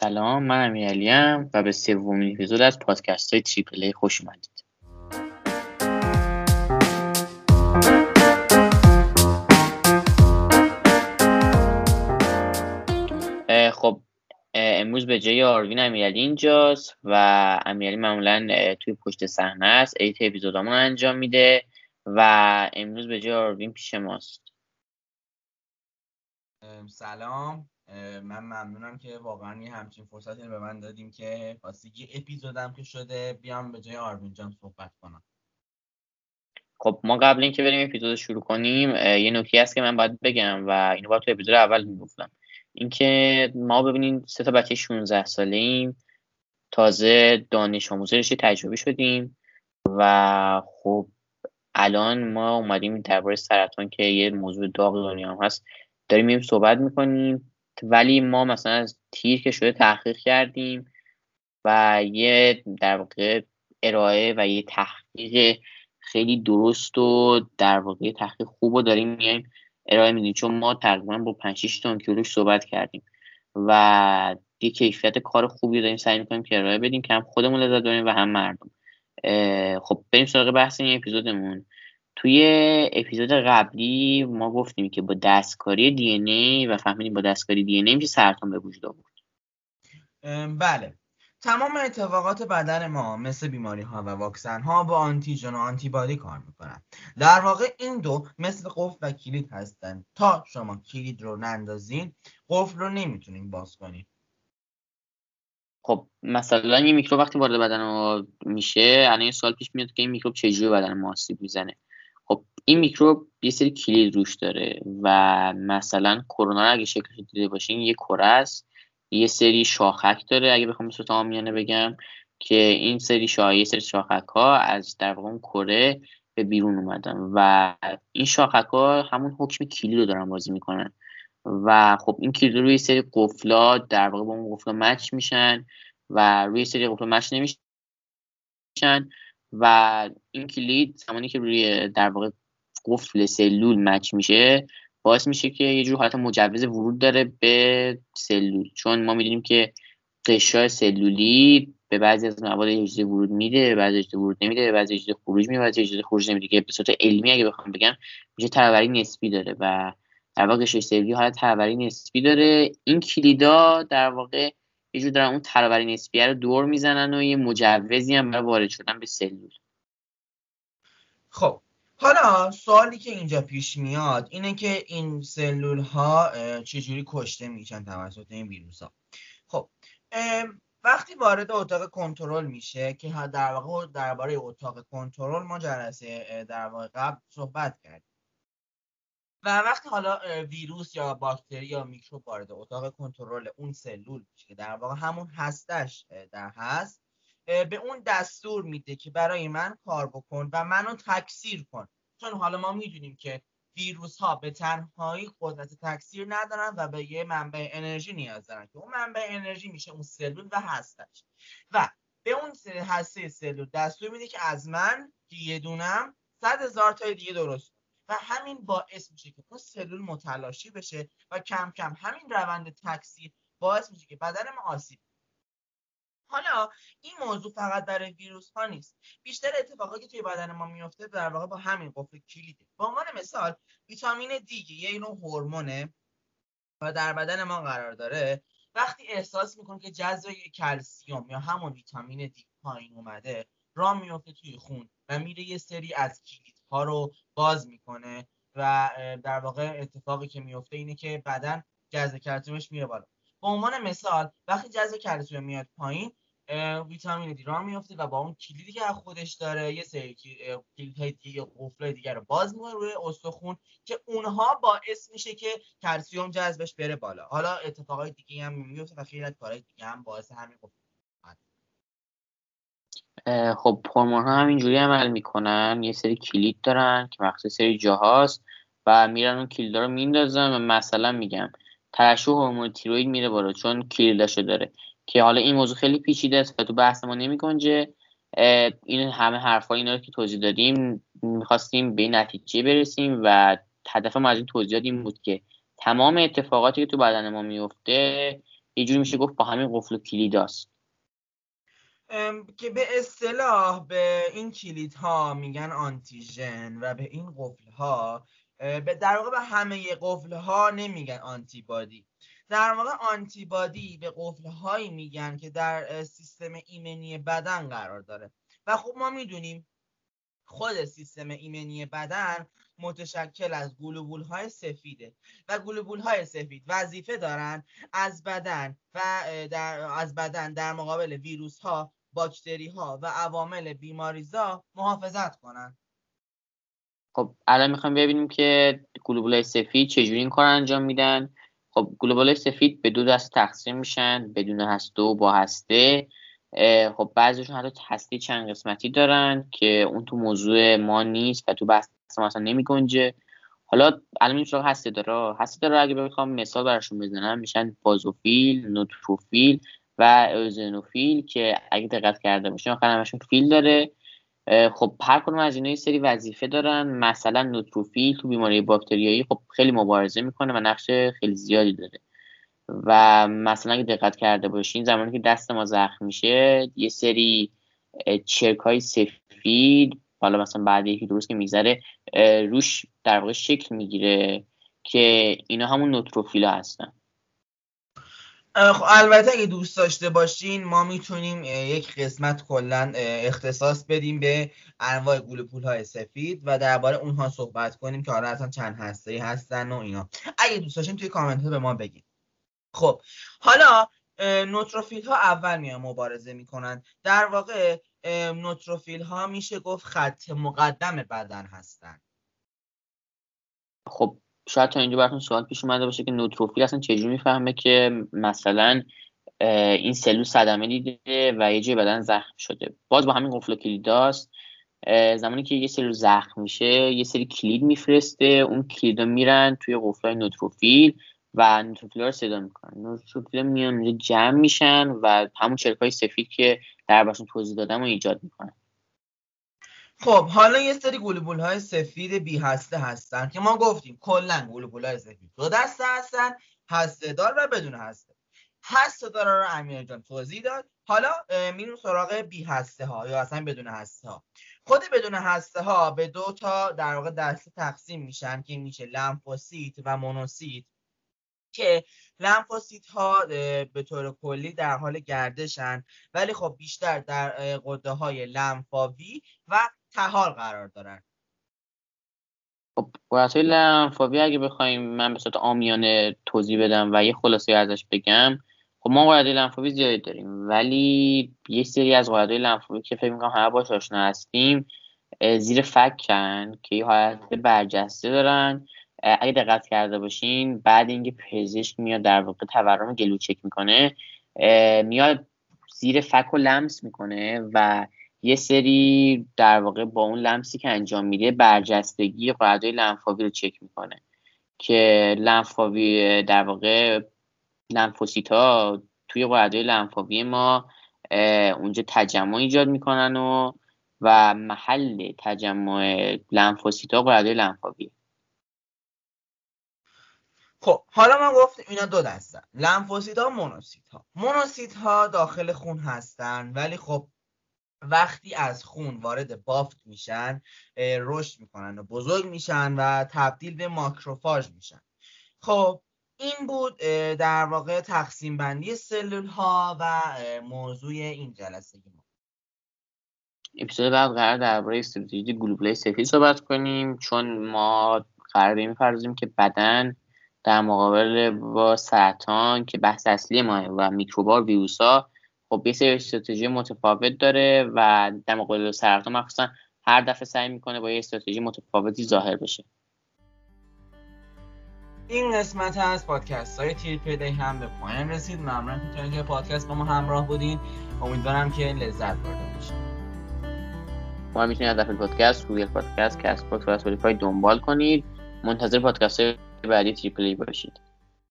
سلام من امیرعلیم و به سومین اپیزود از پادکست های تریپل خوش اومدید. خب امروز به جای آروین امیرعلی اینجاست و امیرعلی معمولا توی پشت صحنه است. ایت اپیزودامون انجام میده و امروز به جای آروین پیش ماست. سلام. من ممنونم که واقعا یه همچین فرصتی به من دادیم که واسه یه اپیزودم که شده بیام به جای آروین جان صحبت کنم. خب ما قبل اینکه بریم اپیزود شروع کنیم یه نکته هست که من باید بگم و اینو باید تو اپیزود اول می‌گفتم. اینکه ما ببینیم سه تا بچه 16 ساله ایم تازه دانش آموزه رشته تجربی شدیم و خب الان ما اومدیم درباره سرطان که یه موضوع داغ دنیا هست داریم میریم صحبت می‌کنیم. ولی ما مثلا از تیر که شده تحقیق کردیم و یه در واقع ارائه و یه تحقیق خیلی درست و در واقع تحقیق خوب رو داریم میایم ارائه میدیم. چون ما تقریبا با 5 6 تا کیلوش صحبت کردیم و یه کیفیت کار خوبی داریم سعی می‌کنیم که ارائه بدیم که هم خودمون لذت ببریم و هم مردم. خب بریم سراغ بحث این اپیزودمون. توی اپیزود قبلی ما گفتیم که با دستکاری دی ای و فهمیدیم با دستکاری دی ای میشه سرطان به وجود آورد بله. تمام اتفاقات بدن ما مثل بیماری ها و واکسن ها با آنتیژن و آنتیبادی کار می‌کنن. در واقع این دو مثل قفل و کلید هستن. تا شما کلید رو نندازین قفل رو نمی‌تونین باز کنین. خب مثلا این میکروب وقتی وارد بدن ما میشه الان یه سال پیش میاد که این میکروب چجوری بدن ما آسیب می‌زنه؟ خب این میکروب یه سری کلید روش داره و مثلا کرونا رو اگه شکلش دیده باشین یه کره است. یه سری شاخک داره اگه بخوام به آمیانه بگم که این سری شا... یه سری شاخک ها از در واقع کره به بیرون اومدن و این شاخک ها همون حکم کلید رو دارن بازی می‌کنن. و خب این کلید روی سری قفلا در واقع با اون قفلا مچ میشن و روی سری قفلا مچ نمیشن. و این کلید زمانی که روی در واقع قفل سلول مچ میشه باعث میشه که یه جور حالت مجوز ورود داره به سلول. چون ما می‌دونیم که قشای سلولی به بعضی از مواد اجازه ورود میده به بعضی اجازه ورود نمیده به بعضی اجازه خروج میده بعضی اجازه خروج نمیده که به صورت علمی اگه بخوام بگم میشه تروری نسبی داره و در واقع قشای سلولی حالت تروری نسبی داره. این کلیدا در واقع یه جور دارن اون تروری نسبی رو دور می‌زنن و یه مجوزی هم برای وارد شدن به سلول. خب حالا سوالی که اینجا پیش میاد اینه که این سلول ها چجوری کشته میشن توسط این ویروس ها خب وقتی وارد اتاق کنترل میشه که در واقع درباره اتاق کنترل ما جلسه در واقع قبل صحبت کردیم. و وقتی حالا ویروس یا باکتری یا میکروب وارد اتاق کنترل اون سلول میشه که در واقع همون هستش در هست به اون دستور میده که برای من کار بکن و منو تکثیر کن. چون حالا ما می‌دونیم که ویروس ها به تنهایی قدرت تکثیر ندارن و به یه منبع انرژی نیاز دارن که اون منبع انرژی میشه اون سلول و هستش. و به اون هسته سلول دستور میده که از من که یه دونم صد هزار تای دیگه درست و همین باعث میشه که اون سلول متلاشی بشه و کم کم همین روند تکثیر باعث میشه که بدن ما آسیب حالا این موضوع فقط برای ویروس ها نیست. بیشتر اتفاقاتی که توی بدن ما میفته در واقع با همین قفل کلیده. به عنوان مثال ویتامین دی یه نوع هورمونه و در بدن ما قرار داره وقتی احساس می‌کنه که جذب کلسیوم یا همون ویتامین دی پایین اومده راه میفته توی خون و میره یه سری از کلیدها رو باز می‌کنه و در واقع اتفاقی که میفته اینه که بدن جذب کلسیومش میره بالا. به عنوان مثال وقتی جذب کلسیم میاد پایین ویتامین دی را میفته و با اون کلیدی که خودش داره یه سری کلیدهای دیگه قفل دیگه رو باز می‌کنه روی استخون که اونها باعث میشه که کلسیوم جذبش بره بالا. حالا اتفاقای دیگه هم میفته و خیلی از کارهای دیگه هم باعث همین خب هورمون ها هم اینجوری عمل می‌کنن یه سری کلید دارن که مخصوص سری جاهاست و میرن اون کلید رو میندازن و مثلا میگم ترشح هورمون تیروید میره بالا چون کلیداشو داره که حالا این موضوع خیلی پیچیده است و تو بحث ما نمیگنجه این همه حرفا اینا رو که توضیح دادیم می‌خواستیم به نتیجه برسیم و هدف ما از این توضیحات این بود که تمام اتفاقاتی که تو بدن ما میفته یه جوری میشه گفت با همین قفل و کلیداست. که به اصطلاح به این کلید ها میگن آنتیژن و به این قفل ها به در واقع به همه قفل ها نمیگن آنتیبادی. در واقع آنتیبادی به قفل هایی میگن که در سیستم ایمنی بدن قرار داره. و خب ما می‌دونیم خود سیستم ایمنی بدن متشکل از گلوبول های سفیده و گلوبول های سفید وظیفه دارن از بدن و در از بدن در مقابل ویروس ها باکتری ها و عوامل بیماریزا محافظت کنن. خب الان می‌خوایم ببینیم که گلوبول سفید چجوری این کار انجام میدن. خب گلوبول سفید به دو دست تقسیم میشن بدون هسته و با هسته. خب بعضیشون حتی هسته چند قسمتی دارن که اون تو موضوع ما نیست و تو بحث ما اصلا نمی گنجه حالا الان این هسته داره. هسته داره اگه بخوام مثال براشون بزنم میشن بازوفیل نوتروفیل و اوزنوفیل که اگه دقت کرده باشین آخر همشون فیل داره. خب هر کدوم از اینا سری وظیفه دارن. مثلا نوتروفیل تو بیماری باکتریایی خب خیلی مبارزه می‌کنه و نقش خیلی زیادی داره. و مثلا اگه دقت کرده باشین زمانی که دست ما زخم میشه یه سری چرک های سفید حالا مثلا بعد یکی درست که میگذره روش در واقع شکل می‌گیره که اینا همون نوتروفیلا هستن. خب البته اگه دوست داشته باشین ما می‌تونیم یک قسمت کلا اختصاص بدیم به انواع گلوپول های سفید و درباره اونها صحبت کنیم که حالا اصلا چند هسته هستن و اینا. اگه دوست داشتین توی کامنت ها به ما بگید خب حالا نوتروفیل ها اول میان مبارزه می‌کنن. در واقع نوتروفیل ها میشه گفت خط مقدم بدن هستن. خب شاید تا اینجا براتون سوال پیش اومده باشه که نوتروفیل اصلا چجوری می‌فهمه که مثلا این سلول صدمه دیده و یه جای بدن زخم شده. باز با همین قفل کلیداست زمانی که یه سلول زخم میشه یه سری کلید میفرسته اون کلیدا میرن توی قفل نوتروفیل و نوتروفیل رو صدا می‌کنن. نوتروفیل میان جمع میشن و همون چرکای سفید که در توضیح دادم رو ایجاد می‌کنن. خب حالا یه سری گلوبول های سفید بی هسته هستن که ما گفتیم کلا گلوبول های سفید دو دسته هستن هسته دار و بدون هسته. هسته دار رو امیر جان توضیح داد. حالا میرون سراغ بی هسته ها یا اصلا بدون هسته ها خود بدون هسته ها به دو تا در واقع دسته تقسیم میشن که میشه لمفوسیت و مونوسیت. که لمفوسیت ها به طور کلی در حال گردشن ولی خب بیشتر در قده های لمفاوی و تحال قرار دارن. خب های لمفاوی اگه بخوایم من به صورت آمیانه توضیح بدم و یه خلاصه ازش بگم خب ما قاعده لمفاوی زیادی داریم ولی یه سری از قاعده لمفاوی که فکر می‌کنم همه باش آشنا هستیم زیر فکن که یه حالت برجسته دارن اگه دقت کرده باشین بعد اینکه پزشک میاد در واقع تورم گلو چک می‌کنه میاد زیر فک و لمس می‌کنه و یه سری در واقع با اون لمسی که انجام میده برجستگی قاعده لنفاوی رو چک می‌کنه که لنفاوی در واقع لنفوسیتا توی قاعده لنفاوی ما اونجا تجمع ایجاد می‌کنن و و محل تجمع لنفوسیتا قاعده لنفاویه. خب حالا من گفتم اینا دو دستن. لنفوسیت ها مونوسیت ها مونوسیت ها داخل خون هستن ولی خب وقتی از خون وارد بافت میشن رشد می‌کنن و بزرگ میشن و تبدیل به ماکروفاژ میشن. خب این بود در واقع تقسیم بندی سلول ها و موضوع این جلسه ما. اپیزود بعد قرار درباره استراتژی گلوبولای سفید صحبت کنیم چون ما قرار میپرزیم که بدن در مقابل با سرطان که بحث اصلی ما و میکروبار ویروس ها خب یه سری استراتژی متفاوت داره و در مقابل سرطان مخصوصا هر دفعه سعی می‌کنه با یه استراتژی متفاوتی ظاهر بشه. این قسمت از پادکست های تیر پیدی هم به پایان رسید. ممنون که پادکست با ما همراه بودین. امیدوارم که لذت برده باشید ما می‌تونید از پادکست گوگل پادکست کست باکس و اسپاتیفای دنبال کنید. منتظر پادکست های тебя родители пригласить.